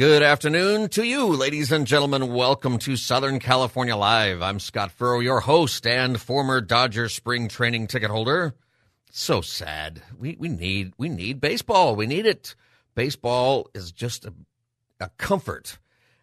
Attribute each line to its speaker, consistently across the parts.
Speaker 1: Good afternoon to you, ladies and gentlemen. Welcome to Southern California Live. I'm Scott Furrow, your host and former Dodger spring training ticket holder. So sad. We we need we need baseball. We need it. Baseball is just a, a comfort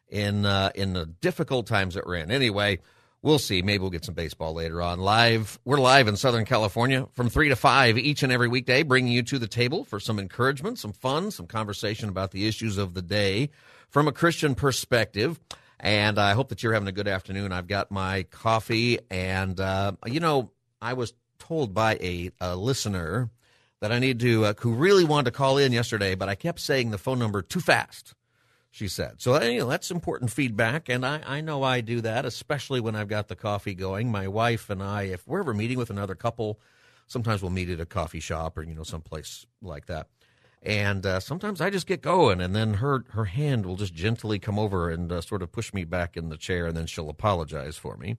Speaker 1: in uh, in the difficult times that we're in. Anyway, we'll see. Maybe we'll get some baseball later on. Live, we're live in Southern California from three to five each and every weekday, bringing you to the table for some encouragement, some fun, some conversation about the issues of the day from a Christian perspective. And I hope that you're having a good afternoon. I've got my coffee, and uh, you know, I was told by a, a listener that I need to, uh, who really wanted to call in yesterday, but I kept saying the phone number too fast she said. So you know, that's important feedback, and I, I know I do that, especially when I've got the coffee going. My wife and I, if we're ever meeting with another couple, sometimes we'll meet at a coffee shop or you know someplace like that. And uh, sometimes I just get going, and then her her hand will just gently come over and uh, sort of push me back in the chair, and then she'll apologize for me.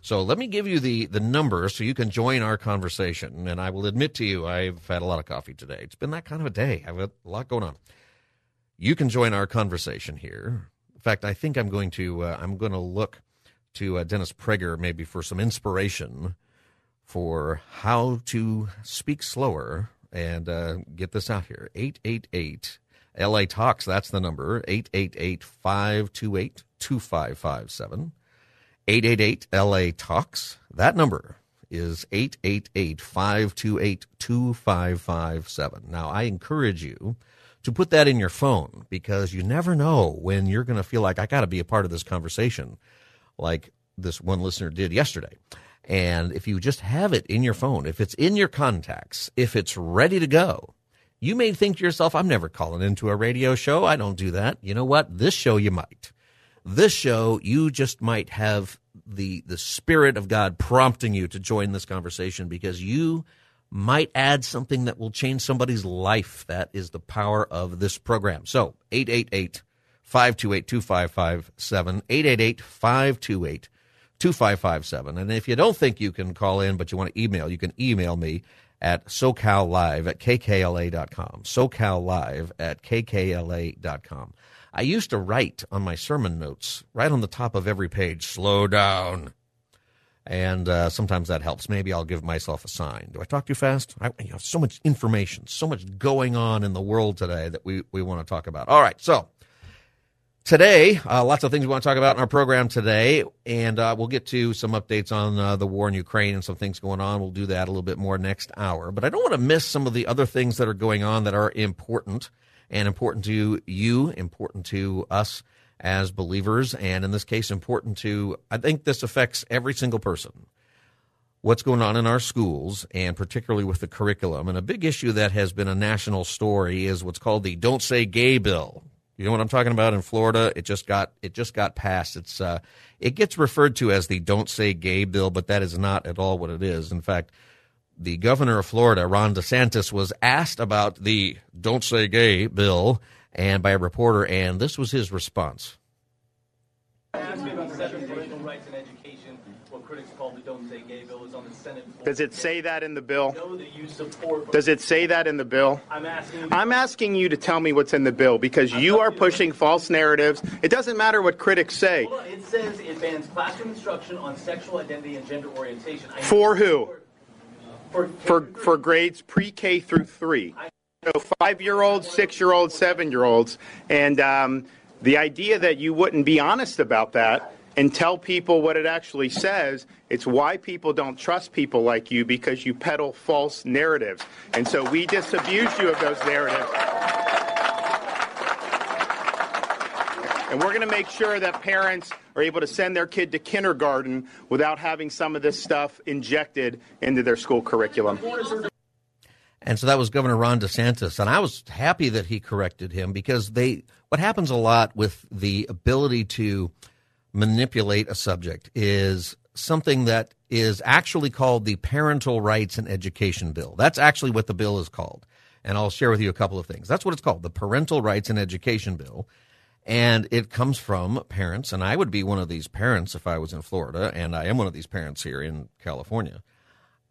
Speaker 1: So let me give you the the number so you can join our conversation. And I will admit to you, I've had a lot of coffee today. It's been that kind of a day. I've had a lot going on. You can join our conversation here. In fact, I think I'm going to uh, I'm going to look to uh, Dennis Prager maybe for some inspiration for how to speak slower and uh, get this out here. 888 LA Talks, that's the number. 888 528 2557. 888 LA Talks. That number is 888 528 2557. Now, I encourage you to put that in your phone because you never know when you're going to feel like I got to be a part of this conversation, like this one listener did yesterday. And if you just have it in your phone, if it's in your contacts, if it's ready to go, you may think to yourself, I'm never calling into a radio show. I don't do that. You know what? This show you might. This show, you just might have the the spirit of God prompting you to join this conversation because you might add something that will change somebody's life. That is the power of this program. So 888 528 2557, 888 528 2557. And if you don't think you can call in, but you want to email, you can email me at socallive at kkla.com. Socallive at kkla.com. I used to write on my sermon notes, right on the top of every page, slow down and uh, sometimes that helps. Maybe I'll give myself a sign. Do I talk too fast? I, you so much information, so much going on in the world today that we, we want to talk about. All right, so today, uh, lots of things we want to talk about in our program today, and uh, we'll get to some updates on uh, the war in Ukraine and some things going on. We'll do that a little bit more next hour. But I don't want to miss some of the other things that are going on that are important and important to you, important to us as believers, and in this case, important to, I think this affects every single person. What's going on in our schools, and particularly with the curriculum. And a big issue that has been a national story is what's called the Don't Say Gay bill. You know what I'm talking about in Florida? It just got it just got passed. It's uh, it gets referred to as the Don't Say Gay bill, but that is not at all what it is. In fact, the governor of Florida, Ron DeSantis, was asked about the Don't Say Gay bill and by a reporter, and this was his response.
Speaker 2: Does it say that in the bill? Does it say that in the bill?
Speaker 3: I'm asking.
Speaker 2: You to tell me what's in the bill because you are pushing false narratives. It doesn't matter what critics say.
Speaker 3: It says it bans classroom instruction on sexual identity and gender orientation.
Speaker 2: For who?
Speaker 3: For
Speaker 2: For grades pre-K through three. So five-year-olds, six-year-olds, seven-year-olds, and um, the idea that you wouldn't be honest about that and tell people what it actually says, it's why people don't trust people like you because you peddle false narratives. And so we disabuse you of those narratives. And we're going to make sure that parents are able to send their kid to kindergarten without having some of this stuff injected into their school curriculum.
Speaker 1: And so that was Governor Ron DeSantis. And I was happy that he corrected him because they, what happens a lot with the ability to manipulate a subject is something that is actually called the Parental Rights and Education Bill. That's actually what the bill is called. And I'll share with you a couple of things. That's what it's called, the Parental Rights and Education Bill. And it comes from parents, and I would be one of these parents if I was in Florida, and I am one of these parents here in California.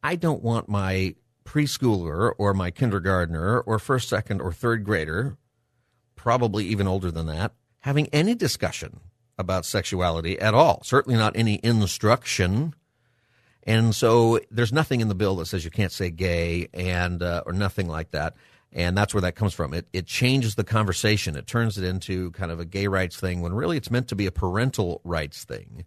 Speaker 1: I don't want my preschooler or my kindergartner or first, second, or third grader, probably even older than that, having any discussion about sexuality at all. Certainly not any instruction. And so there's nothing in the bill that says you can't say gay and uh, or nothing like that. And that's where that comes from. It it changes the conversation. It turns it into kind of a gay rights thing when really it's meant to be a parental rights thing.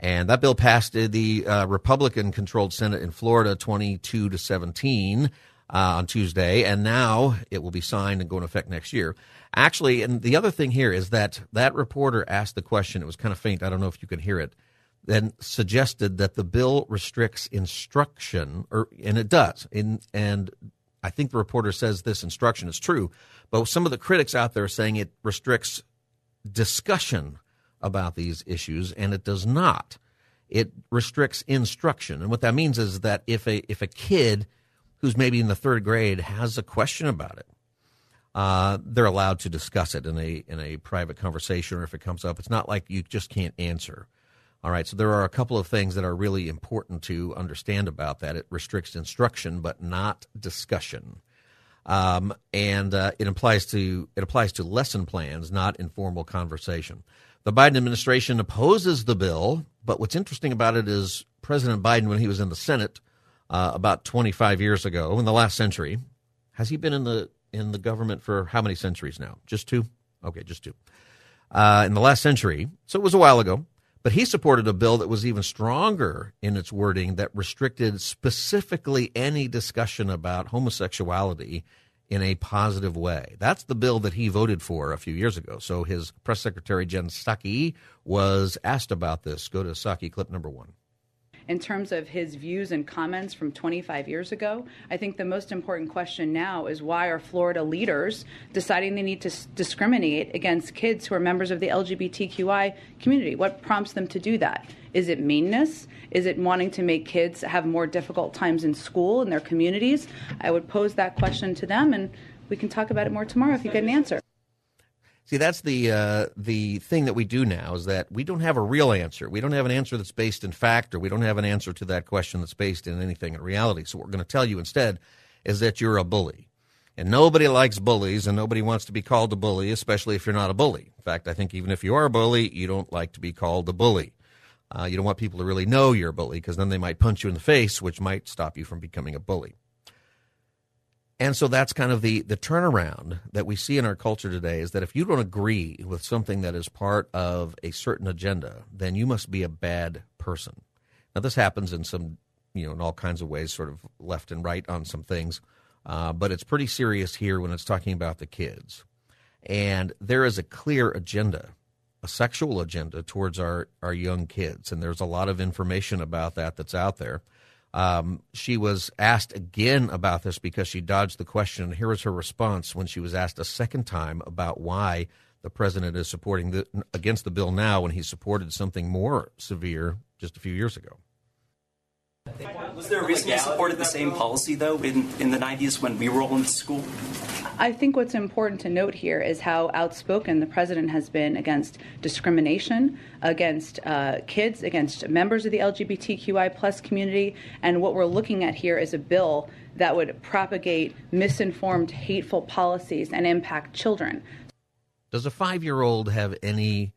Speaker 1: And that bill passed the uh, Republican controlled Senate in Florida 22 to 17 uh, on Tuesday. And now it will be signed and go into effect next year. Actually, and the other thing here is that that reporter asked the question, it was kind of faint, I don't know if you can hear it, then suggested that the bill restricts instruction, or and it does. In, and I think the reporter says this instruction is true, but some of the critics out there are saying it restricts discussion about these issues, and it does not. It restricts instruction, and what that means is that if a if a kid who's maybe in the third grade has a question about it, uh, they're allowed to discuss it in a in a private conversation, or if it comes up, it's not like you just can't answer. All right, so there are a couple of things that are really important to understand about that. It restricts instruction, but not discussion, um, and uh, it applies to it applies to lesson plans, not informal conversation. The Biden administration opposes the bill, but what's interesting about it is President Biden, when he was in the Senate uh, about 25 years ago, in the last century, has he been in the in the government for how many centuries now? Just two? Okay, just two. Uh, in the last century, so it was a while ago, but he supported a bill that was even stronger in its wording that restricted specifically any discussion about homosexuality in a positive way. That's the bill that he voted for a few years ago. So his press secretary, Jen Psaki, was asked about this. Go to Psaki clip number one
Speaker 4: in terms of his views and comments from 25 years ago. I think the most important question now is why are Florida leaders deciding they need to s- discriminate against kids who are members of the LGBTQI community? What prompts them to do that? Is it meanness? Is it wanting to make kids have more difficult times in school in their communities? I would pose that question to them and we can talk about it more tomorrow if you get an answer.
Speaker 1: See, that's the uh, the thing that we do now is that we don't have a real answer. We don't have an answer that's based in fact, or we don't have an answer to that question that's based in anything in reality. So what we're going to tell you instead is that you're a bully, and nobody likes bullies, and nobody wants to be called a bully, especially if you're not a bully. In fact, I think even if you are a bully, you don't like to be called a bully. Uh, you don't want people to really know you're a bully because then they might punch you in the face, which might stop you from becoming a bully. And so that's kind of the, the turnaround that we see in our culture today is that if you don't agree with something that is part of a certain agenda, then you must be a bad person. Now, this happens in some, you know, in all kinds of ways, sort of left and right on some things, uh, but it's pretty serious here when it's talking about the kids. And there is a clear agenda, a sexual agenda towards our, our young kids. And there's a lot of information about that that's out there. Um, she was asked again about this because she dodged the question. Here was her response when she was asked a second time about why the president is supporting the, against the bill now when he supported something more severe just a few years ago.
Speaker 5: Was there a reason you supported the same policy, though, in, in the 90s when we were all in school?
Speaker 4: I think what's important to note here is how outspoken the president has been against discrimination, against uh, kids, against members of the LGBTQI plus community, and what we're looking at here is a bill that would propagate misinformed, hateful policies and impact children.
Speaker 1: Does a five-year-old have any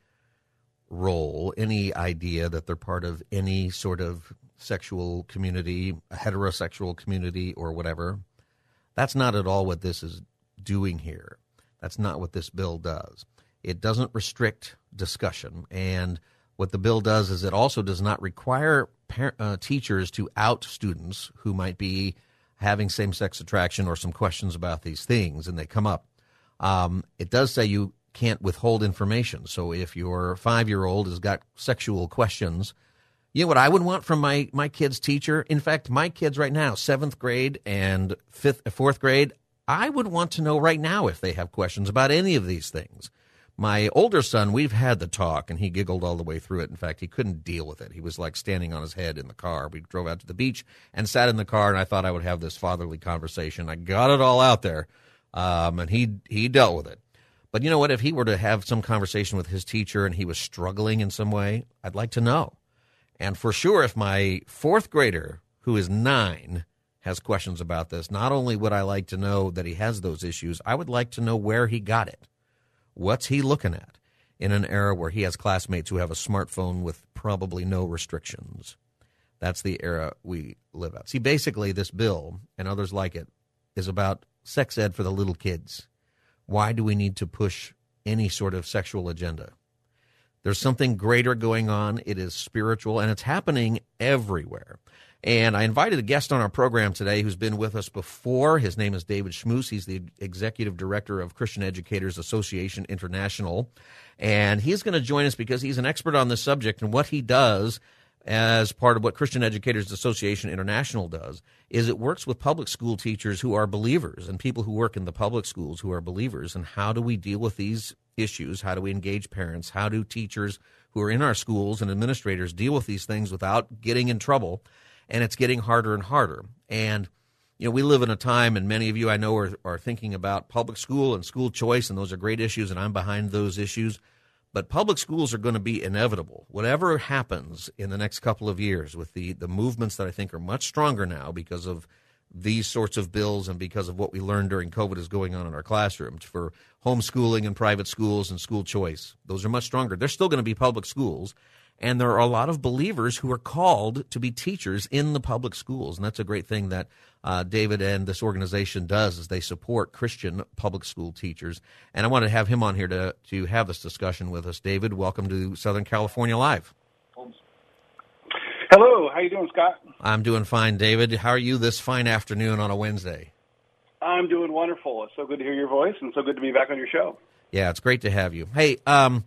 Speaker 1: role, any idea that they're part of any sort of sexual community, a heterosexual community, or whatever. That's not at all what this is doing here. That's not what this bill does. It doesn't restrict discussion. And what the bill does is it also does not require uh, teachers to out students who might be having same sex attraction or some questions about these things and they come up. Um, it does say you can't withhold information. So if your five year old has got sexual questions, You know what I would want from my my kid's teacher? In fact, my kids right now, seventh grade and fifth, fourth grade, I would want to know right now if they have questions about any of these things. My older son, we've had the talk, and he giggled all the way through it. In fact, he couldn't deal with it. He was like standing on his head in the car. We drove out to the beach and sat in the car, and I thought I would have this fatherly conversation. I got it all out there, um, and he he dealt with it. But you know what? If he were to have some conversation with his teacher and he was struggling in some way, I'd like to know. And for sure, if my fourth grader, who is nine, has questions about this, not only would I like to know that he has those issues, I would like to know where he got it. What's he looking at in an era where he has classmates who have a smartphone with probably no restrictions? That's the era we live at. See, basically, this bill and others like it is about sex ed for the little kids. Why do we need to push any sort of sexual agenda? There's something greater going on. It is spiritual and it's happening everywhere. And I invited a guest on our program today who's been with us before. His name is David Schmus. He's the executive director of Christian Educators Association International. And he's going to join us because he's an expert on this subject and what he does as part of what Christian Educators Association International does is it works with public school teachers who are believers and people who work in the public schools who are believers and how do we deal with these issues how do we engage parents how do teachers who are in our schools and administrators deal with these things without getting in trouble and it's getting harder and harder. And you know, we live in a time, and many of you I know are, are thinking about public school and school choice, and those are great issues, and I'm behind those issues. But public schools are going to be inevitable. Whatever happens in the next couple of years with the, the movements that I think are much stronger now because of these sorts of bills and because of what we learned during COVID is going on in our classrooms for homeschooling and private schools and school choice. Those are much stronger. They're still going to be public schools, and there are a lot of believers who are called to be teachers in the public schools. And that's a great thing that uh, David and this organization does is they support Christian public school teachers. And I wanted to have him on here to, to have this discussion with us. David, welcome to Southern California Live.
Speaker 6: Hello, how you doing, Scott?
Speaker 1: I'm doing fine, David. How are you this fine afternoon on a Wednesday?
Speaker 6: I'm doing wonderful. It's so good to hear your voice and so good to be back on your show.
Speaker 1: Yeah, it's great to have you. Hey, um,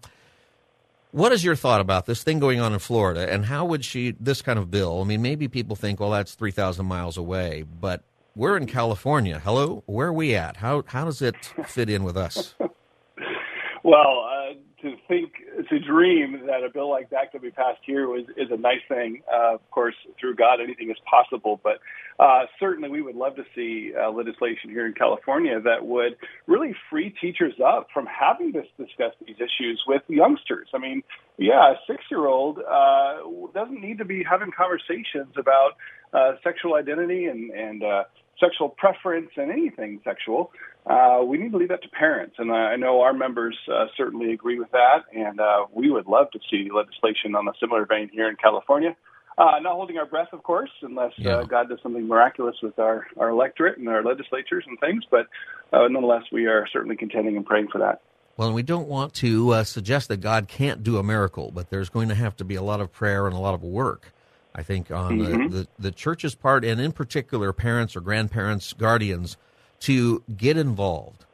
Speaker 1: what is your thought about this thing going on in Florida, and how would she this kind of bill? I mean, maybe people think, well, that's three thousand miles away, but we're in California. Hello, where are we at? How how does it fit in with us?
Speaker 6: well, uh, to think, to dream that a bill like that could be passed here is, is a nice thing. Uh, of course, through God, anything is possible. But uh, certainly, we would love to see uh, legislation here in California that would really free teachers up from having to discuss these issues with youngsters. I mean, yeah, a six-year-old uh, doesn't need to be having conversations about uh, sexual identity and and uh, sexual preference and anything sexual. Uh, we need to leave that to parents, and I know our members uh, certainly agree with that. And uh, we would love to see legislation on a similar vein here in California. Uh, not holding our breath, of course, unless uh. God does something miraculous with our, our electorate and our legislatures and things. But uh, nonetheless, we are certainly contending and praying for that.
Speaker 1: Well, we don't want to uh, suggest that God can't do a miracle, but there's going to have to be a lot of prayer and a lot of work. I think on mm-hmm. the, the, the church's part, and in particular, parents or grandparents, guardians, to get involved.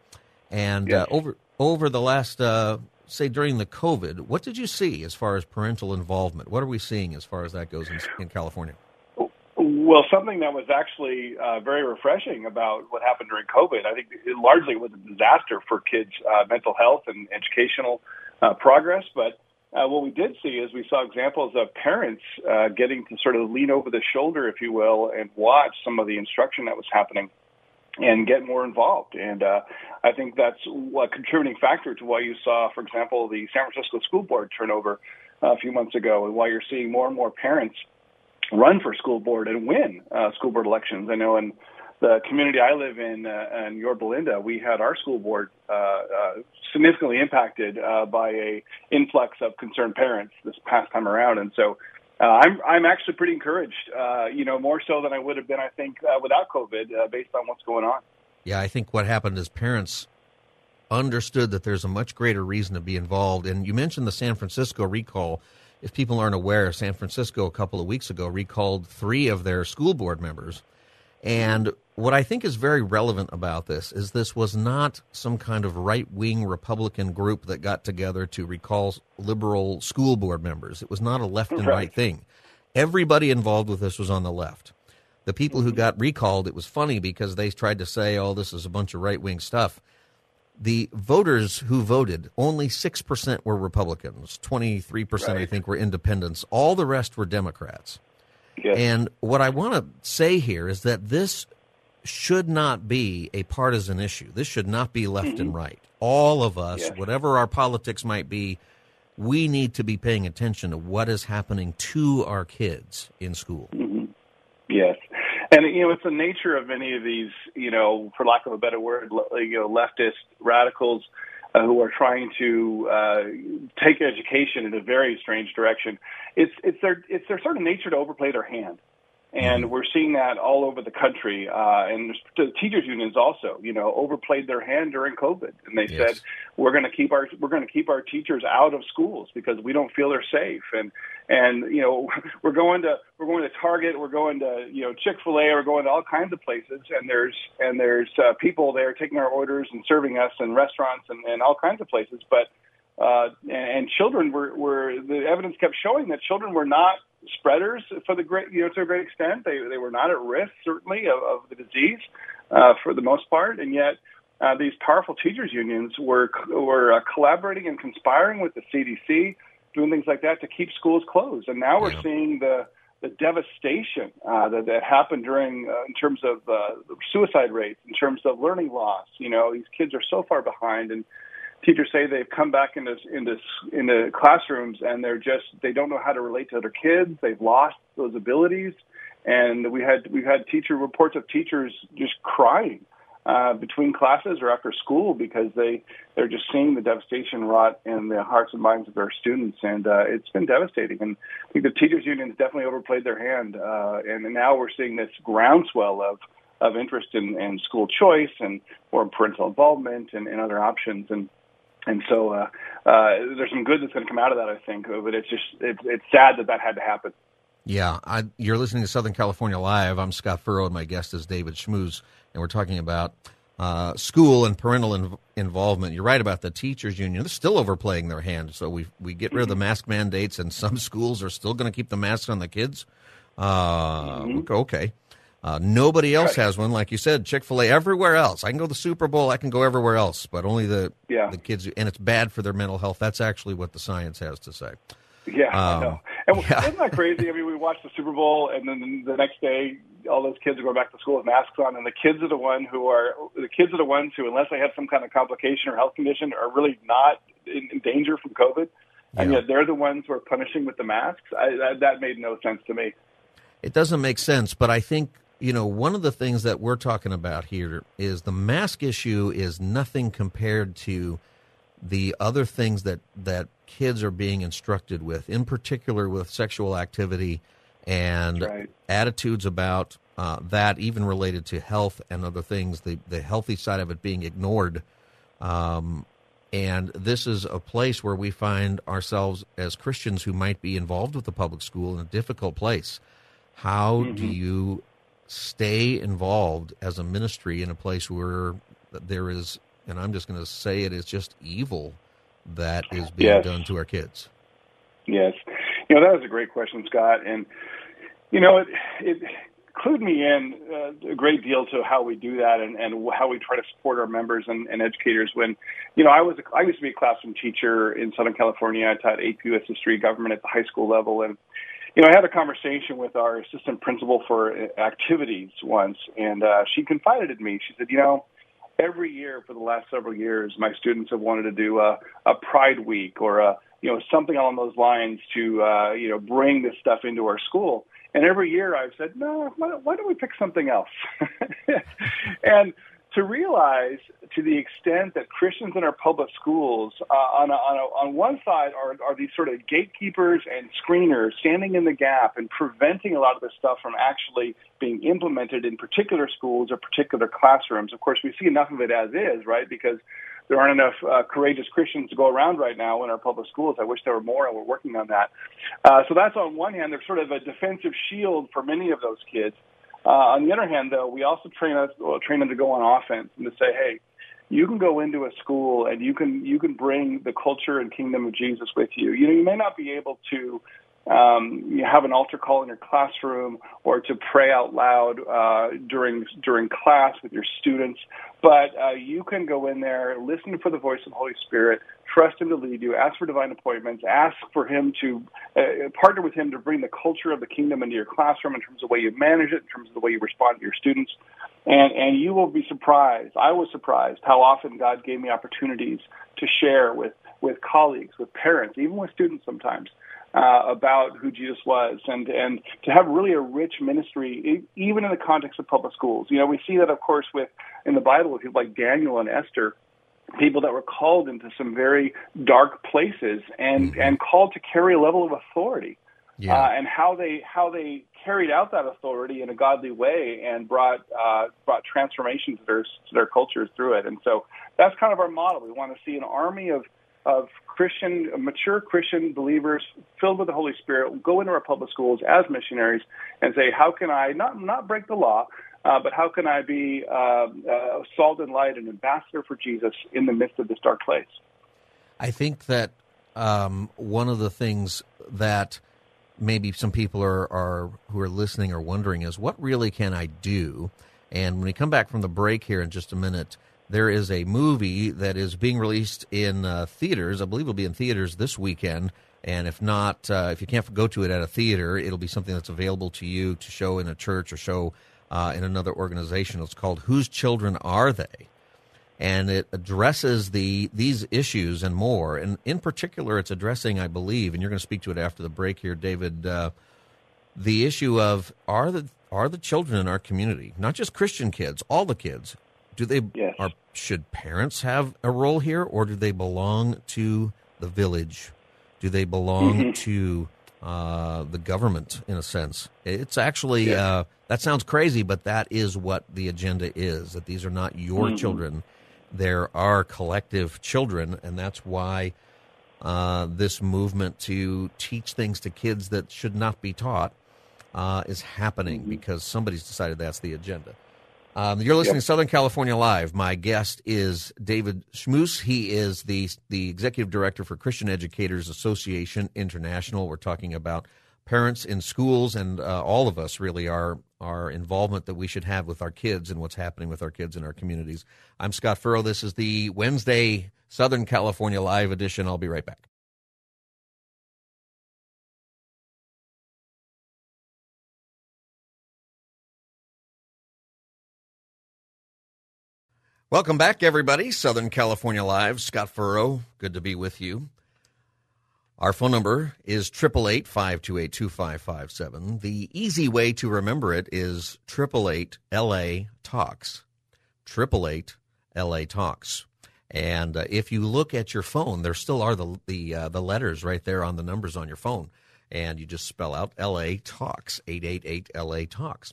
Speaker 1: And yes. uh, over over the last, uh, say, during the COVID, what did you see as far as parental involvement? What are we seeing as far as that goes in, in California?
Speaker 6: Well, something that was actually uh, very refreshing about what happened during COVID, I think it largely was a disaster for kids' uh, mental health and educational uh, progress. But uh, what we did see is we saw examples of parents uh, getting to sort of lean over the shoulder, if you will, and watch some of the instruction that was happening and get more involved. And uh, I think that's a contributing factor to why you saw, for example, the San Francisco School Board turnover uh, a few months ago, and why you're seeing more and more parents run for school board and win uh, school board elections. I know in the community I live in, uh, in Yorba Linda, we had our school board uh, uh, significantly impacted uh, by a influx of concerned parents this past time around, and so uh, I'm I'm actually pretty encouraged. Uh, you know, more so than I would have been, I think, uh, without COVID, uh, based on what's going on.
Speaker 1: Yeah, I think what happened is parents understood that there's a much greater reason to be involved. And you mentioned the San Francisco recall. If people aren't aware, San Francisco a couple of weeks ago recalled three of their school board members and what I think is very relevant about this is this was not some kind of right wing Republican group that got together to recall liberal school board members. It was not a left and right, right thing. Everybody involved with this was on the left. The people who mm-hmm. got recalled, it was funny because they tried to say, "Oh, this is a bunch of right wing stuff." The voters who voted, only six percent were Republicans, twenty three percent, I think, were independents. All the rest were Democrats.
Speaker 6: Yes.
Speaker 1: And what I want to say here is that this should not be a partisan issue. This should not be left and right. All of us,
Speaker 6: Yes.
Speaker 1: whatever our politics might be, we need to be paying attention to what is happening to our kids in school.
Speaker 6: Yes, and you know it's the nature of many of these, you know, for lack of a better word, you know, leftist radicals uh, who are trying to uh, take education in a very strange direction. It's it's their it's their sort of nature to overplay their hand. And we're seeing that all over the country, uh, and the teachers unions also, you know, overplayed their hand during COVID, and they
Speaker 1: Yes.
Speaker 6: said we're going to keep our we're going to keep our teachers out of schools because we don't feel they're safe, and and you know we're going to we're going to Target, we're going to you know Chick Fil A, we're going to all kinds of places, and there's and there's uh, people there taking our orders and serving us in restaurants and, and all kinds of places, but uh, and, and children were were the evidence kept showing that children were not spreaders for the great you know to a great extent. They they were not at risk certainly of, of the disease uh, for the most part. And yet uh, these powerful teachers unions were were uh, collaborating and conspiring with the CDC doing things like that to keep schools closed. And now we're
Speaker 1: Yeah.
Speaker 6: seeing the the devastation uh, that, that happened during uh, in terms of uh, suicide rates in terms of learning loss. You know these kids are so far behind and teachers say they've come back into into into classrooms and they're just they don't know how to relate to other kids. They've lost those abilities, and we had we've had teacher reports of teachers just crying uh, between classes or after school because they they're just seeing the devastation wrought in the hearts and minds of their students, and uh, it's been devastating. And I think the teachers unions definitely overplayed their hand, uh, and now we're seeing this groundswell of of interest in, in school choice and more parental involvement and, and other options and and so uh, uh, there's some good that's going to come out of that, I think. But it's just it's, it's sad that that had to happen.
Speaker 1: Yeah, I, you're listening to Southern California Live. I'm Scott Furrow, and my guest is David Schmus, and we're talking about uh, school and parental inv- involvement. You're right about the teachers union; they're still overplaying their hand. So we we get rid of the mask mandates, and some schools are still going to keep the masks on the kids. Uh, Okay. Uh, nobody else has one, like you said. Chick Fil A everywhere else. I can go to the Super Bowl. I can go everywhere else, but only the
Speaker 6: Yeah.
Speaker 1: the kids. And it's bad for their mental health. That's actually what the science has to say.
Speaker 6: Yeah, I
Speaker 1: Um,
Speaker 6: know. And
Speaker 1: yeah.
Speaker 6: isn't that crazy? I mean, we watched the Super Bowl, and then the next day, all those kids are going back to school with masks on, and the kids are the one who are the kids are the ones who, unless they have some kind of complication or health condition, are really not in, in danger from COVID. And yet, they're the ones who are punishing with the masks. I, that, that made no sense to me.
Speaker 1: It doesn't make sense, but I think you know one of the things that we're talking about here is the mask issue is nothing compared to the other things that that kids are being instructed with, in particular with sexual activity and
Speaker 6: Right.
Speaker 1: attitudes about uh, that, even related to health and other things. The the healthy side of it being ignored. Um, and this is a place where we find ourselves as Christians who might be involved with the public school in a difficult place. How do you stay involved as a ministry in a place where there is, and I'm just going to say it is just evil that is being
Speaker 6: Yes.
Speaker 1: done to our kids?
Speaker 6: Yes, you know that was a great question, Scott, and you know it it clued me in uh, a great deal to how we do that and, and how we try to support our members and, and educators. When you know I was a, I used to be a classroom teacher in Southern California. I taught AP US history, government at the high school level, and you know I had a conversation with our assistant principal for uh, activities once, and uh, she confided in me. She said, you know every year for the last several years, my students have wanted to do a, a Pride Week or a you know something along those lines to uh, you know bring this stuff into our school. And every year I've said, no, why why don't we pick something else? and to realize to the extent that Christians in our public schools, uh, on, a, on, a, on one side, are, are these sort of gatekeepers and screeners standing in the gap and preventing a lot of this stuff from actually being implemented in particular schools or particular classrooms. Of course, we see enough of it as is, right? Because there aren't enough uh, courageous Christians to go around right now in our public schools. I wish there were more, and we're working on that. Uh, so that's on one hand, there's sort of a defensive shield for many of those kids. Uh, on the other hand, though, we also train us well, train them to go on offense and to say, hey, you can go into a school and you can you can bring the culture and kingdom of Jesus with you. You know, you may not be able to um, you have an altar call in your classroom or to pray out loud uh, during during class with your students. But uh, you can go in there, listen for the voice of the Holy Spirit, trust Him to lead you, ask for divine appointments, ask for Him to uh, partner with Him to bring the culture of the kingdom into your classroom in terms of the way you manage it, in terms of the way you respond to your students. And, and you will be surprised. I was surprised how often God gave me opportunities to share with, with colleagues, with parents, even with students sometimes uh, about who Jesus was, and and to have really a rich ministry, even in the context of public schools. You know, we see that, of course, with in the Bible with people like Daniel and Esther, people that were called into some very dark places and mm-hmm. and called to carry a level of authority. Yeah. Uh, and how they how they carried out that authority in a godly way and brought uh, brought transformation to their to their cultures through it. And so that's kind of our model. We want to see an army of of Christian, mature Christian believers filled with the Holy Spirit go into our public schools as missionaries and say, how can I not not break the law, uh, but how can I be uh, uh, salt and light, an ambassador for Jesus in the midst of this dark place?
Speaker 1: I think that um, one of the things that maybe some people are, are who are listening are wondering is what really can I do? And when we come back from the break here in just a minute, there is a movie that is being released in uh, theaters. I believe it'll be in theaters this weekend. And if not, uh, if you can't go to it at a theater, it'll be something that's available to you to show in a church or show uh, in another organization. It's called "Whose Children Are They?" and it addresses the these issues and more. And in particular, it's addressing, I believe, and you're going to speak to it after the break here, David. Uh, the issue of are the are the children in our community, not just Christian kids, all the kids, do they yes. are should parents have a role here, or do they belong to the village? Do they belong mm-hmm. to uh, the government in a sense? It's actually uh, that sounds crazy, but that is what the agenda is. That these are not your mm-hmm. children; there are collective children, and that's why uh, this movement to teach things to kids that should not be taught uh, is happening mm-hmm. because somebody's decided that's the agenda. Um, you're listening yep. to Southern California Live. My guest is David Schmus. He is the the executive director for Christian Educators Association International. We're talking about parents in schools and uh, all of us really our our involvement that we should have with our kids and what's happening with our kids in our communities. I'm Scott Furrow. This is the Wednesday Southern California Live edition. I'll be right back. Welcome back, everybody. Southern California Live. Scott Furrow. Good to be with you. Our phone number is 888 528 2557. The easy way to remember it is 888 LA Talks. 888 LA Talks. And uh, if you look at your phone, there still are the the uh, the letters right there on the numbers on your phone, and you just spell out LA Talks 888 LA Talks.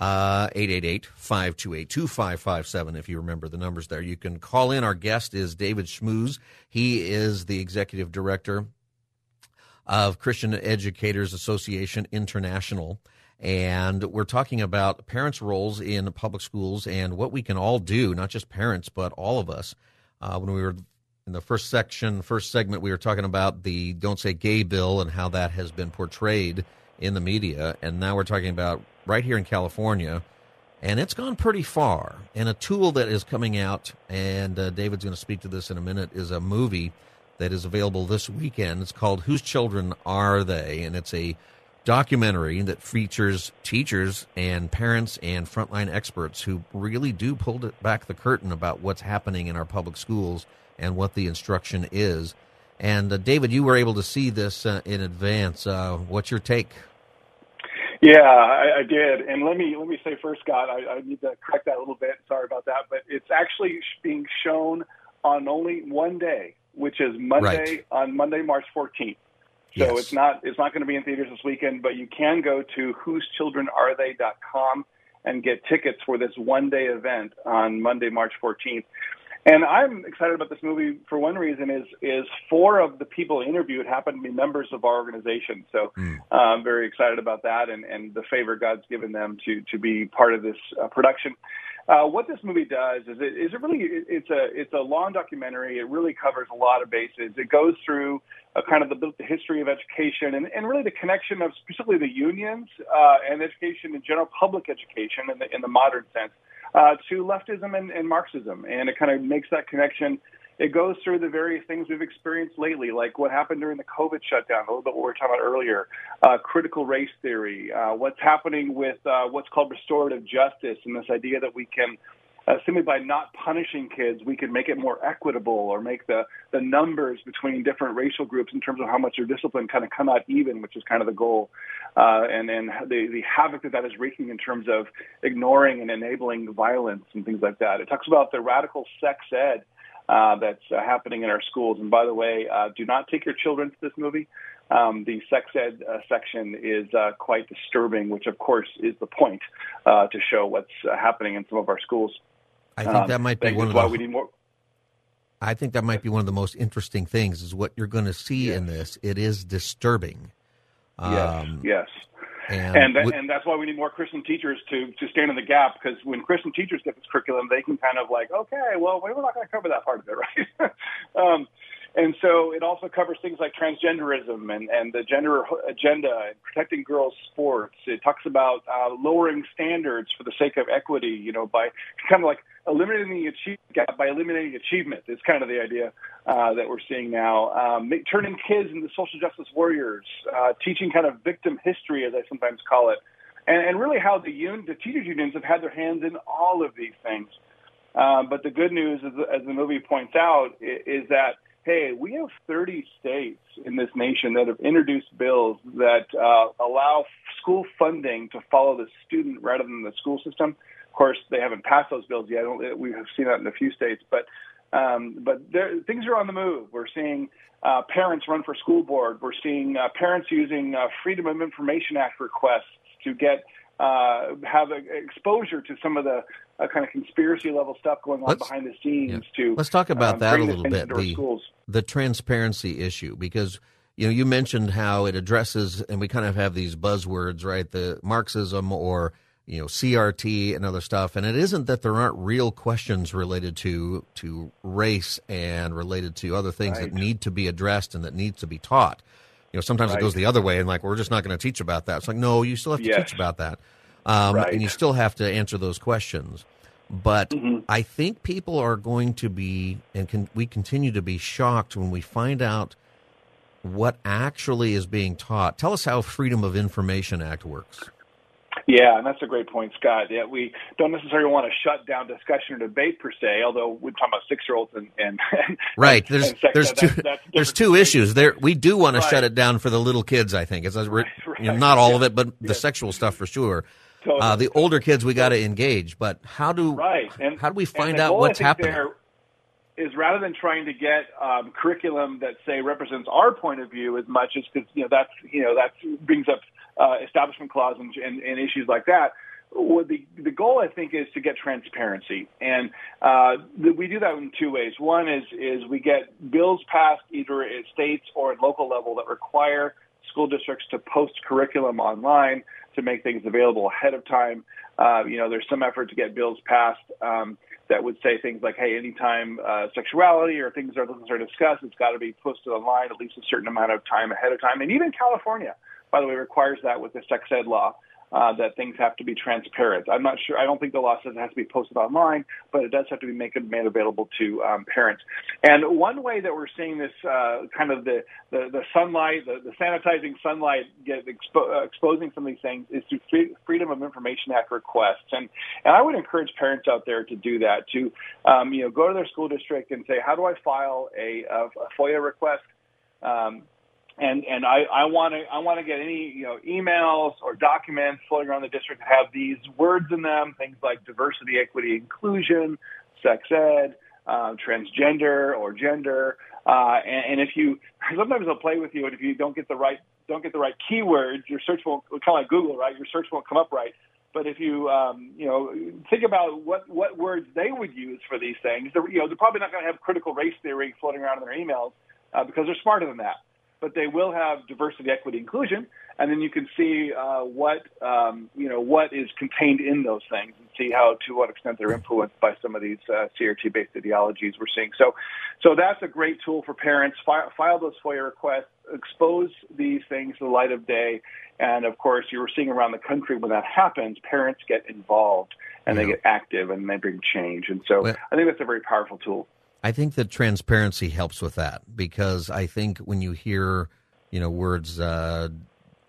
Speaker 1: Uh, 888 528 2557 if you remember the numbers there. You can call in. Our guest is David Schmus. He is the executive director of Christian Educators Association International. And we're talking about parents' roles in public schools and what we can all do, not just parents, but all of us. Uh, when we were in the first section, first segment, we were talking about the Don't Say Gay bill and how that has been portrayed in the media. And now we're talking about right here in California, and it's gone pretty far. And a tool that is coming out, and uh, David's going to speak to this in a minute, is a movie that is available this weekend. It's called Whose Children Are They? And it's a documentary that features teachers and parents and frontline experts who really do pull back the curtain about what's happening in our public schools and what the instruction is. And uh, David, you were able to see this uh, in advance. Uh, what's your take?
Speaker 6: Yeah, I, I did. And let me let me say first, Scott, I, I need to correct that a little bit. Sorry about that, but it's actually being shown on only one day, which is Monday right. on Monday, March 14th. So yes. it's not it's not going to be in theaters this weekend, but you can go to whosechildrenarethey.com and get tickets for this one day event on Monday, March 14th. And I'm excited about this movie for one reason is is four of the people interviewed happen to be members of our organization. So mm. I'm very excited about that and, and the favor God's given them to to be part of this uh, production. Uh, what this movie does is it is it really it's a it's a long documentary. It really covers a lot of bases. It goes through uh, kind of the, the history of education and, and really the connection of specifically the unions uh, and education in general, public education in the, in the modern sense, uh, to leftism and, and Marxism. And it kind of makes that connection. It goes through the various things we've experienced lately, like what happened during the COVID shutdown, a little bit what we were talking about earlier, uh, critical race theory, uh, what's happening with uh, what's called restorative justice, and this idea that we can uh, simply by not punishing kids, we can make it more equitable or make the, the numbers between different racial groups in terms of how much they're disciplined kind of come out even, which is kind of the goal. Uh, and and the, the havoc that that is wreaking in terms of ignoring and enabling violence and things like that. It talks about the radical sex ed uh, that's uh, happening in our schools. And by the way, uh, do not take your children to this movie. Um, the sex ed uh, section is uh, quite disturbing, which of course is the point uh, to show what's uh, happening in some of our schools.
Speaker 1: I think that might be
Speaker 6: Um,
Speaker 1: one of
Speaker 6: why
Speaker 1: the.
Speaker 6: we need more.
Speaker 1: I think that might be one of the most interesting things is what you're going to see in this. It is disturbing.
Speaker 6: Yes,
Speaker 1: Um,
Speaker 6: yes.
Speaker 1: And,
Speaker 6: And,
Speaker 1: wi-
Speaker 6: and that's why we need more Christian teachers to, to stand in the gap because when Christian teachers get this curriculum, they can kind of like, okay, well, we're not going to cover that part of it, right? um, and so it also covers things like transgenderism and, and the gender agenda and protecting girls' sports. It talks about uh, lowering standards for the sake of equity, you know, by kind of like eliminating the achievement gap by eliminating achievement is kind of the idea uh, that we're seeing now. Um, turning kids into social justice warriors, uh, teaching kind of victim history, as I sometimes call it, and, and really how the, un- the teachers unions have had their hands in all of these things. Uh, but the good news, is, as the movie points out, is, is that hey, we have 30 states in this nation that have introduced bills that uh, allow school funding to follow the student rather than the school system. Of course, they haven't passed those bills yet. We have seen that in a few states, but um, but there, things are on the move. We're seeing uh, parents run for school board. We're seeing uh, parents using uh, Freedom of Information Act requests to get uh, have a, exposure to some of the uh, kind of conspiracy level stuff going on
Speaker 1: Let's-
Speaker 6: behind the scenes. To
Speaker 1: Let's talk about
Speaker 6: um,
Speaker 1: that a little bit. The,
Speaker 6: schools.
Speaker 1: the transparency issue, because you know you mentioned how it addresses, and we kind of have these buzzwords, right? The Marxism or you know CRT and other stuff, and it isn't that there aren't real questions related to to race and related to other things that need to be addressed and that need to be taught. You know, sometimes it goes the other way, and like we're just not going to teach about that. It's like no, you still have to
Speaker 6: Yes.
Speaker 1: teach about that, um,
Speaker 6: Right.
Speaker 1: and you still have to answer those questions. But
Speaker 6: Mm-hmm.
Speaker 1: I think people are going to be, and can, we continue to be shocked when we find out what actually is being taught. Tell us how Freedom of Information Act works.
Speaker 6: Yeah, and that's a great point, Scott. Yeah, we don't necessarily want to shut down discussion or debate per se, although we're talking about six year olds and, and
Speaker 1: Right.
Speaker 6: and
Speaker 1: There's
Speaker 6: sex
Speaker 1: there's
Speaker 6: ed,
Speaker 1: two there's two
Speaker 6: things.
Speaker 1: issues there. We do want to
Speaker 6: Right.
Speaker 1: shut it down for the little kids. I think it's you know, not all of it, but the sexual stuff for sure.
Speaker 6: Totally.
Speaker 1: Uh, the older kids we got to engage, but how do
Speaker 6: Right. And
Speaker 1: how do we find out
Speaker 6: goal,
Speaker 1: what's happening?
Speaker 6: there Is rather than trying to get um, curriculum that say represents our point of view as much as because you know that's you know that brings up uh, establishment clause and, and, and issues like that. What the the goal I think is to get transparency, and uh, th- we do that in two ways. One is is we get bills passed either at states or at local level that require school districts to post curriculum online to make things available ahead of time. Uh, you know, there's some effort to get bills passed um, that would say things like, "Hey, anytime uh, sexuality or things are are discussed, it's got to be posted online at least a certain amount of time ahead of time." And even California, by the way, requires that with the sex ed law. Uh, that things have to be transparent. I'm not sure. I don't think the law says it has to be posted online, but it does have to be made, made available to um, parents. And one way that we're seeing this uh, kind of the, the, the sunlight, the, the sanitizing sunlight get expo- uh, exposing some of these things is through free, Freedom of Information Act requests. And, and I would encourage parents out there to do that, to um, you know, go to their school district and say, how do I file a, a, a FOIA request? Um, and and I, I want to I want to get any you know emails or documents floating around the district that have these words in them, things like diversity, equity, inclusion, sex ed, uh, transgender or gender. Uh, and, and if you sometimes they'll play with you, and if you don't get the right don't get the right keywords, your search won't kind of like Google, right? Your search won't come up right. But if you, um, you know, think about what, what words they would use for these things, they're, you know, they're probably not going to have critical race theory floating around in their emails uh, because they're smarter than that. But they will have diversity, equity, inclusion, and then you can see uh, what um, you know what is contained in those things, and see how to what extent they're influenced by some of these uh, CRT-based ideologies we're seeing. So, so that's a great tool for parents. File, file those FOIA requests, expose these things to the light of day, and of course, you were seeing around the country when that happens, parents get involved and yeah. they get active and they bring change. And so, well, I think that's a very powerful tool.
Speaker 1: I think that transparency helps with that because I think when you hear, you know, words, uh,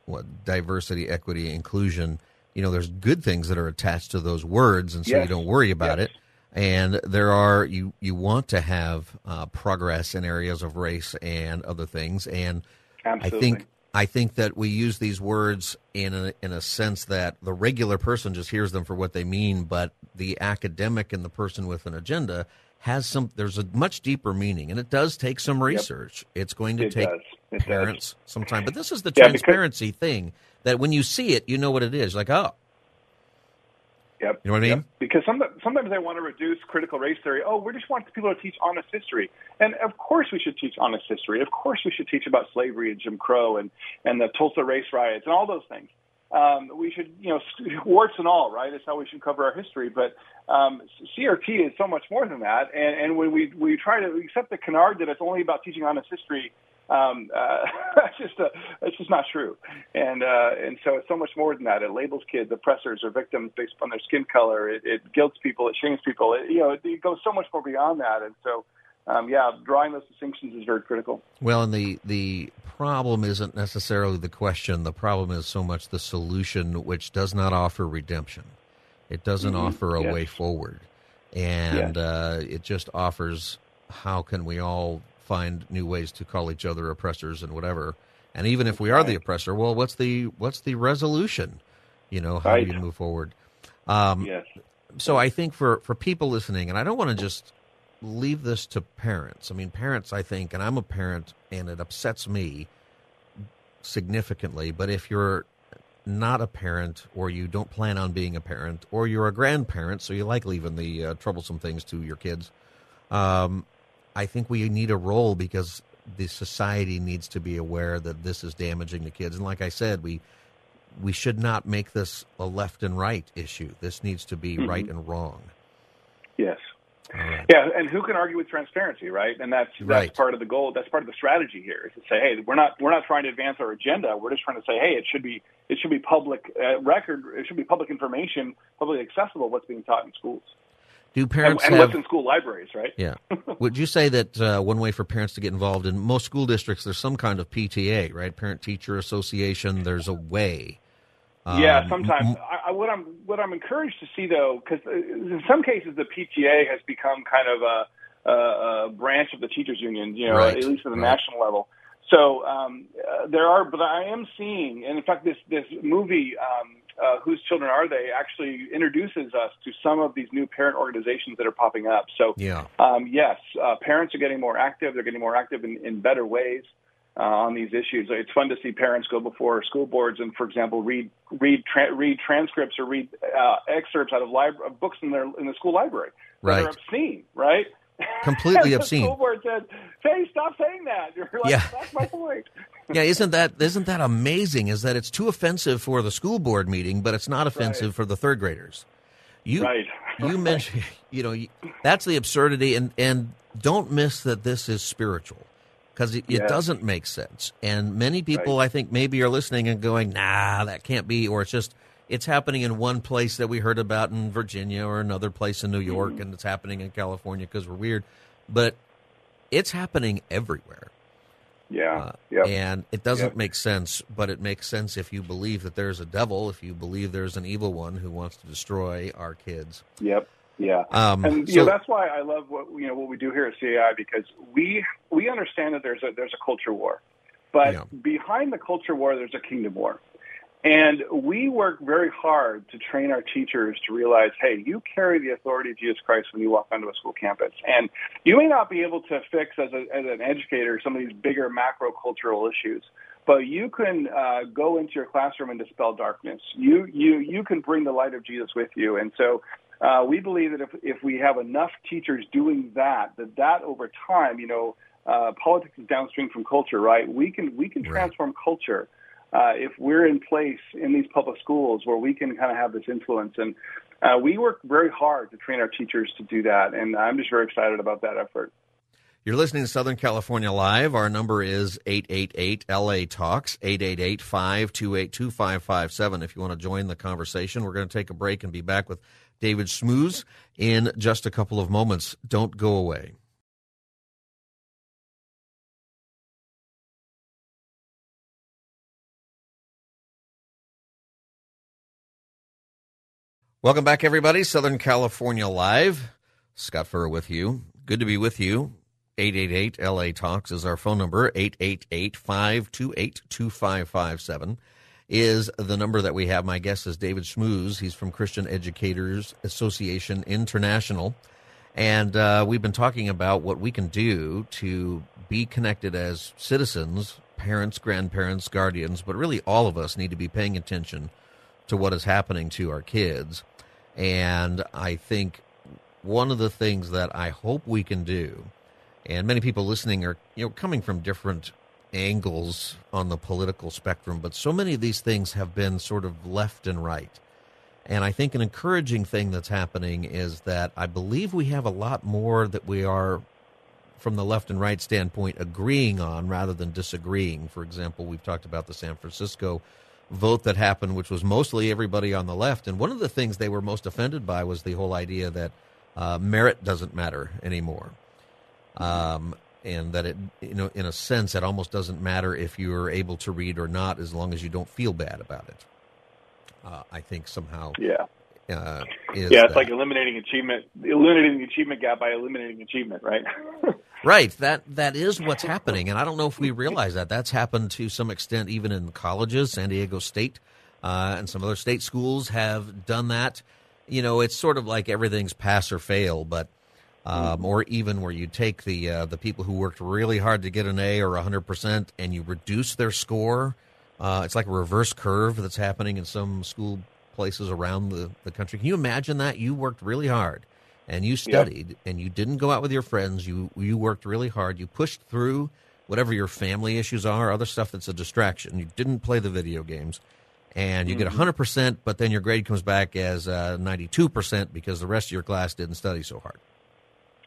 Speaker 1: what diversity, equity, inclusion, you know, there's good things that are attached to those words, and so yes. you don't worry about yes. it. And there are you you want to have uh, progress in areas of race and other things, and
Speaker 6: Absolutely.
Speaker 1: I think I think that we use these words in a, in a sense that the regular person just hears them for what they mean, but the academic and the person with an agenda has some there's a much deeper meaning and it does take some research yep. it's going to
Speaker 6: it
Speaker 1: take parents does. some time but this is the yeah, transparency because, thing that when you see it you know what it is like oh
Speaker 6: Yep.
Speaker 1: You know what I mean?
Speaker 6: Because some, sometimes they want to reduce critical race theory. Oh, we just want people to teach honest history. And of course we should teach honest history. Of course we should teach about slavery and Jim Crow and, and the Tulsa race riots and all those things um, we should, you know, warts and all, right? That's how we should cover our history. But um, CRT is so much more than that. And, and when we we try to accept the canard that it's only about teaching honest history, um, uh, that's just a, that's just not true. And uh, and so it's so much more than that. It labels kids oppressors or victims based on their skin color. It, it guilts people. It shames people. It, you know, it, it goes so much more beyond that. And so um, yeah, drawing those distinctions is very critical.
Speaker 1: Well, and the the problem isn't necessarily the question. The problem is so much the solution, which does not offer redemption. It doesn't mm-hmm. offer a
Speaker 6: yes.
Speaker 1: way forward, and
Speaker 6: yes.
Speaker 1: uh, it just offers how can we all find new ways to call each other oppressors and whatever. And even if we are
Speaker 6: right.
Speaker 1: the oppressor, well, what's the what's the resolution? You know, how
Speaker 6: right.
Speaker 1: do you move forward? Um,
Speaker 6: yes.
Speaker 1: So I think for for people listening, and I don't want to just leave this to parents. I mean, parents, I think, and I'm a parent, and it upsets me significantly. But if you're not a parent, or you don't plan on being a parent, or you're a grandparent, so you like leaving the uh, troublesome things to your kids, um, I think we need a role because the society needs to be aware that this is damaging the kids. And like I said, we we should not make this a left and right issue. This needs to be mm-hmm. right and wrong.
Speaker 6: Yes. Right. Yeah, and who can argue with transparency, right? And that's that's
Speaker 1: right.
Speaker 6: part of the goal. That's part of the strategy here is to say, hey, we're not we're not trying to advance our agenda. We're just trying to say, hey, it should be it should be public uh, record. It should be public information, publicly accessible. What's being taught in schools.
Speaker 1: Do parents
Speaker 6: and, and
Speaker 1: have,
Speaker 6: what's in school libraries, right?
Speaker 1: Yeah. Would you say that uh, one way for parents to get involved in most school districts, there's some kind of PTA, right? Parent Teacher Association. There's a way
Speaker 6: yeah,
Speaker 1: um,
Speaker 6: sometimes. I, I, what I'm what I'm encouraged to see though, because uh, in some cases the PTA has become kind of a, a, a branch of the teachers union, you know,
Speaker 1: right,
Speaker 6: at least at the
Speaker 1: right.
Speaker 6: national level. So um, uh, there are, but I am seeing, and in fact, this this movie, um, uh, whose children are they, actually introduces us to some of these new parent organizations that are popping up. So
Speaker 1: yeah,
Speaker 6: um, yes, uh, parents are getting more active. They're getting more active in, in better ways uh, on these issues. It's fun to see parents go before school boards and, for example, read read tra- read transcripts or read uh, excerpts out of, libra- of books in their in the school library
Speaker 1: right.
Speaker 6: that are obscene, right?
Speaker 1: Completely
Speaker 6: the
Speaker 1: obscene.
Speaker 6: School board says, "Hey, stop saying that." You're like,
Speaker 1: yeah.
Speaker 6: that's my point.
Speaker 1: yeah, isn't that isn't that amazing? Is that it's too offensive for the school board meeting, but it's not offensive
Speaker 6: right.
Speaker 1: for the third graders. You
Speaker 6: right.
Speaker 1: you mentioned, you know, that's the absurdity, and and don't miss that this is spiritual because it, it doesn't make sense. And many people,
Speaker 6: right.
Speaker 1: I think, maybe are listening and going, "Nah, that can't be," or it's just it's happening in one place that we heard about in Virginia or another place in New York,
Speaker 6: mm-hmm.
Speaker 1: and it's happening in California because we're weird, but it's happening everywhere.
Speaker 6: Yeah,
Speaker 1: uh,
Speaker 6: yep.
Speaker 1: and it doesn't
Speaker 6: yep.
Speaker 1: make sense, but it makes sense if you believe that there's a devil, if you believe there's an evil one who wants to destroy our kids.
Speaker 6: Yep. Yeah,
Speaker 1: um,
Speaker 6: and you
Speaker 1: so,
Speaker 6: know that's why I love what you know what we do here at CAI because we we understand that there's a there's a culture war, but
Speaker 1: Yeah.
Speaker 6: behind the culture war there's a kingdom war, and we work very hard to train our teachers to realize, hey, you carry the authority of Jesus Christ when you walk onto a school campus, and you may not be able to fix as a, as an educator some of these bigger macro cultural issues. But you can uh, go into your classroom and dispel darkness. You you you can bring the light of Jesus with you, and so uh, we believe that if, if we have enough teachers doing that, that that over time, you know, uh, politics is downstream from culture, right? We can we can transform right. culture uh, if we're in place in these public schools where we can kind of have this influence. And uh, we work very hard to train our teachers to do that, and I'm just very excited about that effort.
Speaker 1: You're listening to Southern California Live. Our number is 888 LA Talks, 888 528 2557. If you want to join the conversation, we're going to take a break and be back with David Schmus in just a couple of moments. Don't go away. Welcome back, everybody. Southern California Live. Scott Furrow with you. Good to be with you. 888 LA Talks is our phone number. 888 528 2557 is the number that we have. My guest is David Schmus. He's from Christian Educators Association International. And uh, we've been talking about what we can do to be connected as citizens, parents, grandparents, guardians, but really all of us need to be paying attention to what is happening to our kids. And I think one of the things that I hope we can do, and many people listening are you know coming from different angles on the political spectrum, but so many of these things have been sort of left and right. And I think an encouraging thing that's happening is that I believe we have a lot more that we are, from the left and right standpoint, agreeing on rather than disagreeing. For example, we've talked about the San Francisco vote that happened, which was mostly everybody on the left. And one of the things they were most offended by was the whole idea that uh, merit doesn't matter anymore. Um, and that it, you know, in a sense, it almost doesn't matter if you're able to read or not, as long as you don't feel bad about it. Uh, I think somehow,
Speaker 6: yeah,
Speaker 1: uh,
Speaker 6: yeah, it's that. like eliminating achievement, eliminating the achievement gap by eliminating achievement, right?
Speaker 1: Right. That that is what's happening, and I don't know if we realize that. That's happened to some extent, even in colleges. San Diego State uh, and some other state schools have done that. You know, it's sort of like everything's pass or fail, but um, or even where you take the uh, the people who worked really hard to get an A or hundred percent, and you reduce their score. Uh, it's like a reverse curve that's happening in some school places around the, the country. Can you imagine that? You worked really hard and you studied yep. and you didn't go out with your friends. You you worked really hard. You pushed through whatever your family issues are, other stuff that's a distraction. You didn't play the video games, and you mm-hmm. get hundred percent, but then your grade comes back as uh, ninety two percent because the rest of your class didn't study so hard.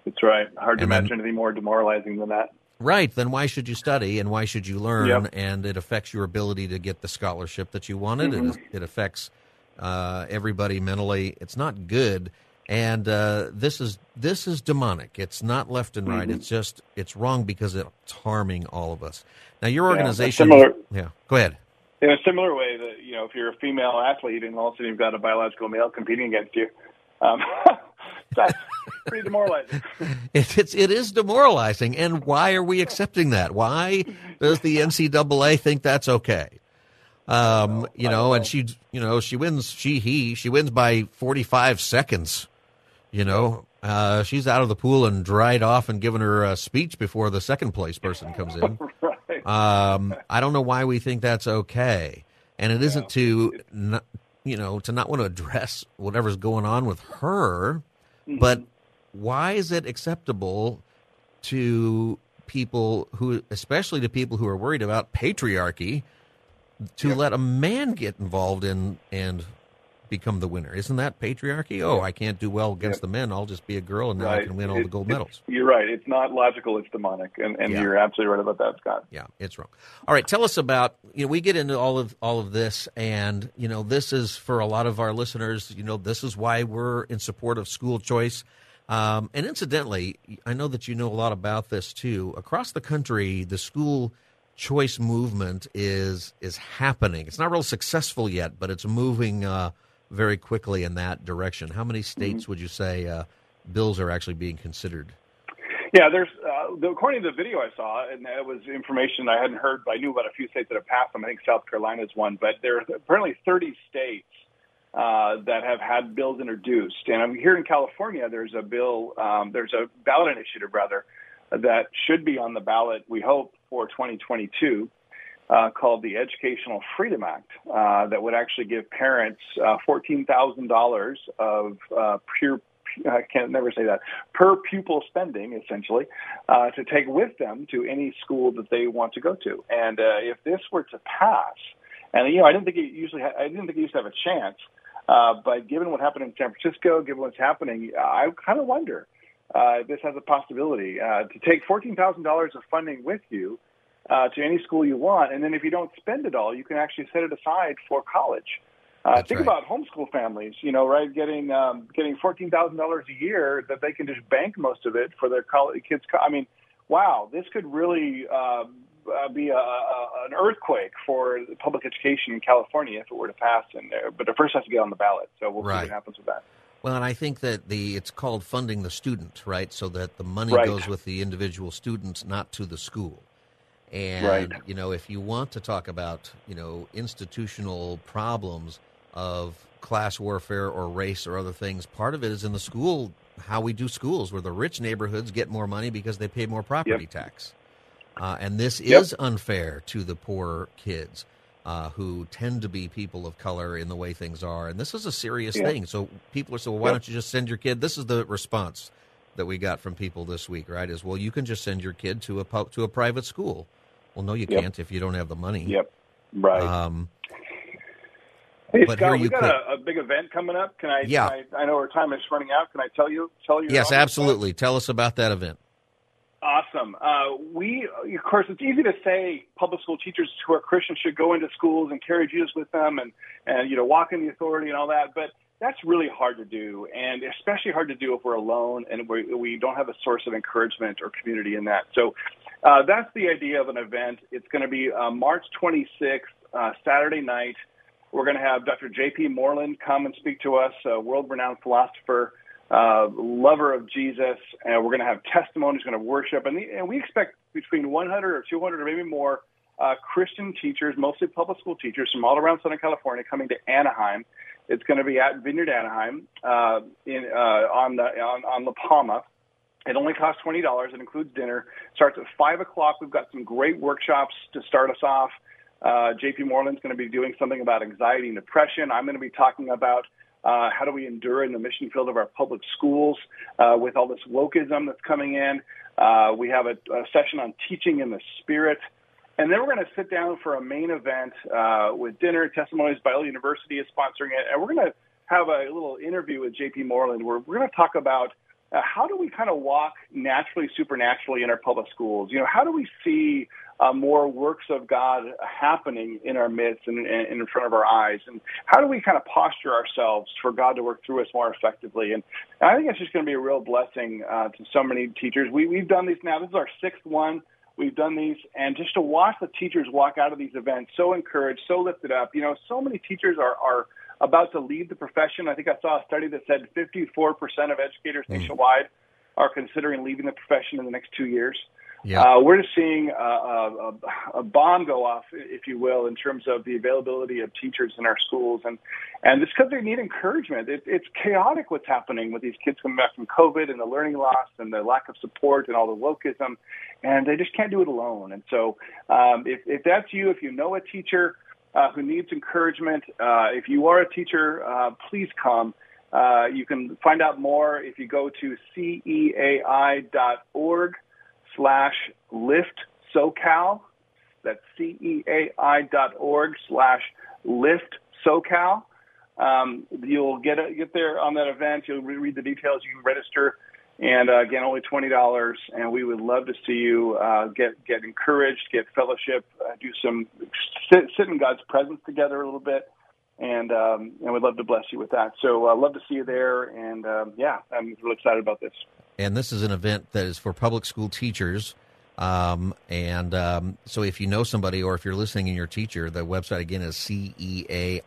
Speaker 6: That's right. Hard to and imagine then, anything more demoralizing than that.
Speaker 1: Right. Then why should you study and why should you learn? Yep. And it affects your ability to get the scholarship that you wanted. Mm-hmm. It, it affects uh, everybody mentally. It's not good and uh, this is this is demonic. It's not left and right. Mm-hmm. It's just it's wrong because it's harming all of us. Now, your organization,
Speaker 6: yeah, similar,
Speaker 1: yeah, go ahead.
Speaker 6: In a similar way, that you know, if you're a female athlete and all of a sudden you've got a biological male competing against you, um, that's pretty demoralizing.
Speaker 1: It, it's it is demoralizing, and why are we accepting that? Why does the NCAA think that's okay? Um, you know, and she, you know, she wins. She he she wins by forty five seconds you know, uh, she's out of the pool and dried off and given her a speech before the second place person comes in.
Speaker 6: right.
Speaker 1: um, I don't know why we think that's okay, and it isn't to, not, you know, to not want to address whatever's going on with her, mm-hmm. but why is it acceptable to people who, especially to people who are worried about patriarchy, to yep. let a man get involved in and become the winner. Isn't that patriarchy? Oh, I can't do well against the men. I'll just be a girl and now right. I can win all it, the gold medals.
Speaker 6: You're right. It's not logical. It's demonic, and, and yeah. you're absolutely right about that, Scott.
Speaker 1: Yeah, it's wrong. All right, tell us about. You know, we get into all of all of this, and you know, this is for a lot of our listeners. You know, this is why we're in support of school choice. Um, and incidentally, I know that you know a lot about this too. Across the country, the school choice movement is is happening. It's not real successful yet, but it's moving. Uh, very quickly in that direction. How many states mm-hmm. would you say uh, bills are actually being considered?
Speaker 6: Yeah, there's uh, according to the video I saw, and it was information I hadn't heard, but I knew about a few states that have passed them. I think South Carolina is one, but there are apparently 30 states uh, that have had bills introduced. And I'm here in California. There's a bill, um, there's a ballot initiative rather, that should be on the ballot. We hope for 2022 uh, called the Educational Freedom Act uh, that would actually give parents uh, $14,000 of uh, pure I can't never say that per pupil spending essentially uh, to take with them to any school that they want to go to. And uh, if this were to pass, and you know, I didn't think it usually ha- I didn't think it used to have a chance. Uh, but given what happened in San Francisco, given what's happening, I kind of wonder uh, if this has a possibility uh, to take fourteen thousand dollars of funding with you uh, to any school you want, and then if you don't spend it all, you can actually set it aside for college. Uh, think
Speaker 1: right.
Speaker 6: about homeschool families, you know, right? Getting um, getting fourteen thousand dollars a year that they can just bank most of it for their college kids. Co- I mean, wow, this could really uh, uh, be a, a, an earthquake for public education in California if it were to pass. And uh, but it first has to get on the ballot, so we'll see what happens with that.
Speaker 1: Well, and I think that the it's called funding the student, right? So that the money
Speaker 6: Right.
Speaker 1: goes with the individual students, not to the school. And
Speaker 6: Right.
Speaker 1: you know, if you want to talk about you know institutional problems of class warfare or race or other things, part of it is in the school how we do schools, where the rich neighborhoods get more money because they pay more property tax, uh, and this
Speaker 6: Yep.
Speaker 1: is unfair to the poor kids. Uh, who tend to be people of color in the way things are, and this is a serious thing. So people are saying, "Well, why
Speaker 6: Yep.
Speaker 1: don't you just send your kid?" This is the response that we got from people this week, right? Is well, you can just send your kid to a pu- to a private school. Well, no, you can't if you don't have the money.
Speaker 6: Yep, right.
Speaker 1: Um,
Speaker 6: Hey
Speaker 1: But
Speaker 6: Scott,
Speaker 1: here
Speaker 6: we
Speaker 1: you
Speaker 6: got a, a big event coming up. Can I?
Speaker 1: Yeah.
Speaker 6: Can I, I know our time is running out. Can I tell you? Tell you?
Speaker 1: yes, absolutely. Tell us about that event.
Speaker 6: Awesome. Uh, we, of course, it's easy to say public school teachers who are Christians should go into schools and carry Jesus with them and, and you know, walk in the authority and all that. But that's really hard to do, and especially hard to do if we're alone and we, we don't have a source of encouragement or community in that. So uh, that's the idea of an event. It's going to be uh, March 26th, uh, Saturday night. We're going to have Dr. J.P. Moreland come and speak to us, a world-renowned philosopher uh, lover of Jesus, and we're going to have testimonies, going to worship, and, the, and we expect between 100 or 200 or maybe more uh, Christian teachers, mostly public school teachers from all around Southern California, coming to Anaheim. It's going to be at Vineyard Anaheim uh, in uh, on the on, on La Palma. It only costs twenty dollars. It includes dinner. Starts at five o'clock. We've got some great workshops to start us off. Uh, JP Moreland's going to be doing something about anxiety and depression. I'm going to be talking about uh, how do we endure in the mission field of our public schools uh, with all this wokeism that's coming in. Uh, we have a, a session on teaching in the spirit. And then we're going to sit down for a main event uh, with dinner. Testimonies Bible University is sponsoring it. And we're going to have a little interview with JP Moreland where we're going to talk about uh, how do we kind of walk naturally, supernaturally in our public schools? You know, how do we see uh, more works of God happening in our midst and, and in front of our eyes? And how do we kind of posture ourselves for God to work through us more effectively? And, and I think it's just going to be a real blessing uh, to so many teachers. We, we've done these now. This is our sixth one. We've done these, and just to watch the teachers walk out of these events so encouraged, so lifted up. You know, so many teachers are, are about to leave the profession. I think I saw a study that said 54% of educators nationwide are considering leaving the profession in the next two years.
Speaker 1: Yeah.
Speaker 6: Uh, we're seeing a, a, a bomb go off, if you will, in terms of the availability of teachers in our schools, and and it's because they need encouragement. It, it's chaotic what's happening with these kids coming back from COVID and the learning loss and the lack of support and all the wokeism, and they just can't do it alone. And so, um, if, if that's you, if you know a teacher uh, who needs encouragement, uh, if you are a teacher, uh, please come. Uh, you can find out more if you go to ceai.org slash lift SoCal. That's ceai.org slash lift SoCal. Um, you'll get a, get there on that event. You'll re- read the details. You can register, and uh, again, only twenty dollars. And we would love to see you uh, get get encouraged, get fellowship, uh, do some sit, sit in God's presence together a little bit, and um, and we'd love to bless you with that. So, uh, love to see you there. And um, yeah, I'm really excited about this.
Speaker 1: And this is an event that is for public school teachers. Um, and um, so if you know somebody or if you're listening and your teacher, the website again is ceai.org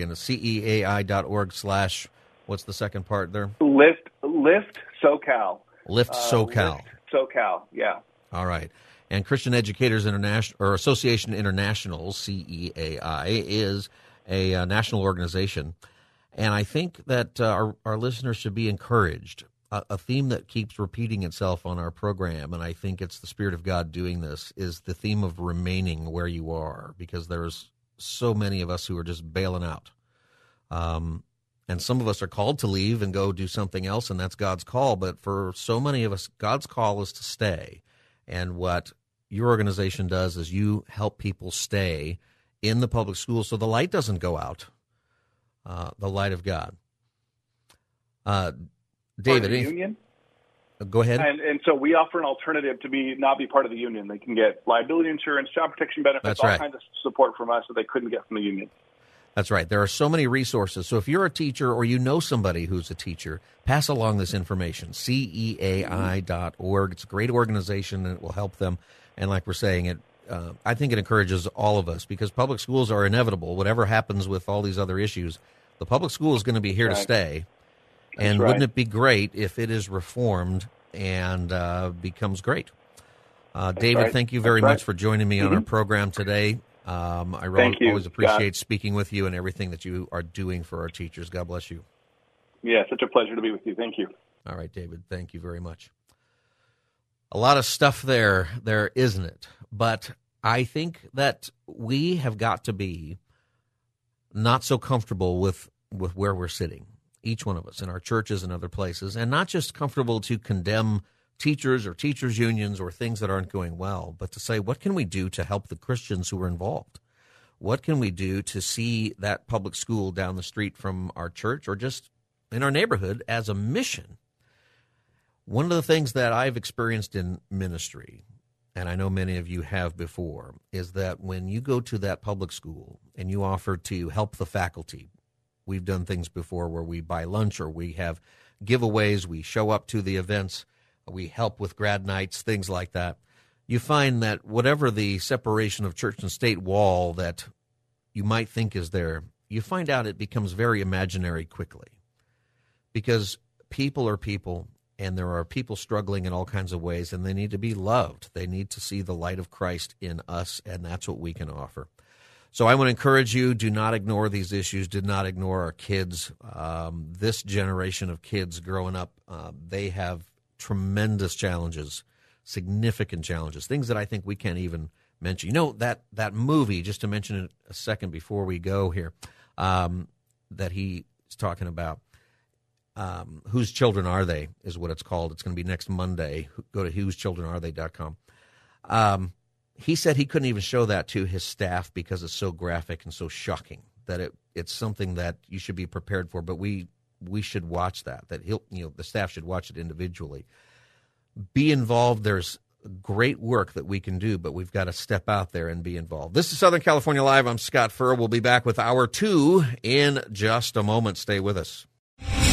Speaker 1: and ceai.org slash, what's the second part there?
Speaker 6: Lift Lift SoCal.
Speaker 1: Lift
Speaker 6: Uh,
Speaker 1: SoCal.
Speaker 6: Lift SoCal. Yeah.
Speaker 1: All right. And Christian Educators International or Association International (CEAI) is a uh, national organization, and I think that uh, our our listeners should be encouraged. A, theme that keeps repeating itself on our program, and I think it's the Spirit of God doing this, is the theme of remaining where you are, because there's so many of us who are just bailing out. Um, And some of us are called to leave and go do something else, and that's God's call. But for so many of us, God's call is to stay. And what your organization does is you help people stay in the public schools so the light doesn't go out, uh, the light of God. Uh, David,
Speaker 6: union.
Speaker 1: Go ahead.
Speaker 6: And, and so we offer an alternative to be not be part of the union. They can get liability insurance, job protection benefits,
Speaker 1: That's
Speaker 6: all
Speaker 1: right.
Speaker 6: kinds of support from us that they couldn't get from the union.
Speaker 1: That's right. There are so many resources. So if you're a teacher or you know somebody who's a teacher, pass along this information. CEAI.org. It's a great organization and it will help them. And like we're saying, it uh, I think it encourages all of us because public schools are inevitable. Whatever happens with all these other issues, the public school is going to be here to stay. And
Speaker 6: right.
Speaker 1: wouldn't it be great if it is reformed and uh, becomes great? Uh, David,
Speaker 6: right.
Speaker 1: thank you very
Speaker 6: right.
Speaker 1: much for joining me on our
Speaker 6: Mhm.
Speaker 1: program today. Um, I really
Speaker 6: you,
Speaker 1: always appreciate speaking with you and everything that you are doing for our teachers. God bless you.
Speaker 6: Yeah, such a pleasure to be with you. Thank you.
Speaker 1: All right, David, thank you very much. A lot of stuff there, there isn't it? But I think that we have got to be not so comfortable with with where we're sitting, each one of us in our churches and other places, and not just comfortable to condemn teachers or teachers unions or things that aren't going well, but to say what can we do to help the Christians who are involved? What can we do to see that public school down the street from our church or just in our neighborhood as a mission? One of the things that I've experienced in ministry, and I know many of you have before, is that when you go to that public school and you offer to help the faculty, we've done things before where we buy lunch or we have giveaways, we show up to the events, we help with grad nights, things like that. You find that whatever the separation of church and state wall that you might think is there, you find out it becomes very imaginary quickly because people are people and there are people struggling in all kinds of ways and they need to be loved. They need to see the light of Christ in us and that's what we can offer. So I want to encourage you do not ignore these issues. Do not ignore our kids. Um, this generation of kids growing up, uh, they have tremendous challenges, significant challenges, things that I think we can't even mention. You know that that movie, just to mention it a second before we go here, um, that he's talking about. Um, whose children are they is what it's called. It's going to be next Monday. Go to whosechildrenarethey.com. Um, he said he couldn't even show that to his staff because it's so graphic and so shocking that it it's something that you should be prepared for. But we we should watch that. That he'll you know the staff should watch it individually. Be involved. There's great work that we can do, but we've got to step out there and be involved. This is Southern California Live. I'm Scott Furrow. We'll be back with hour two in just a moment. Stay with us.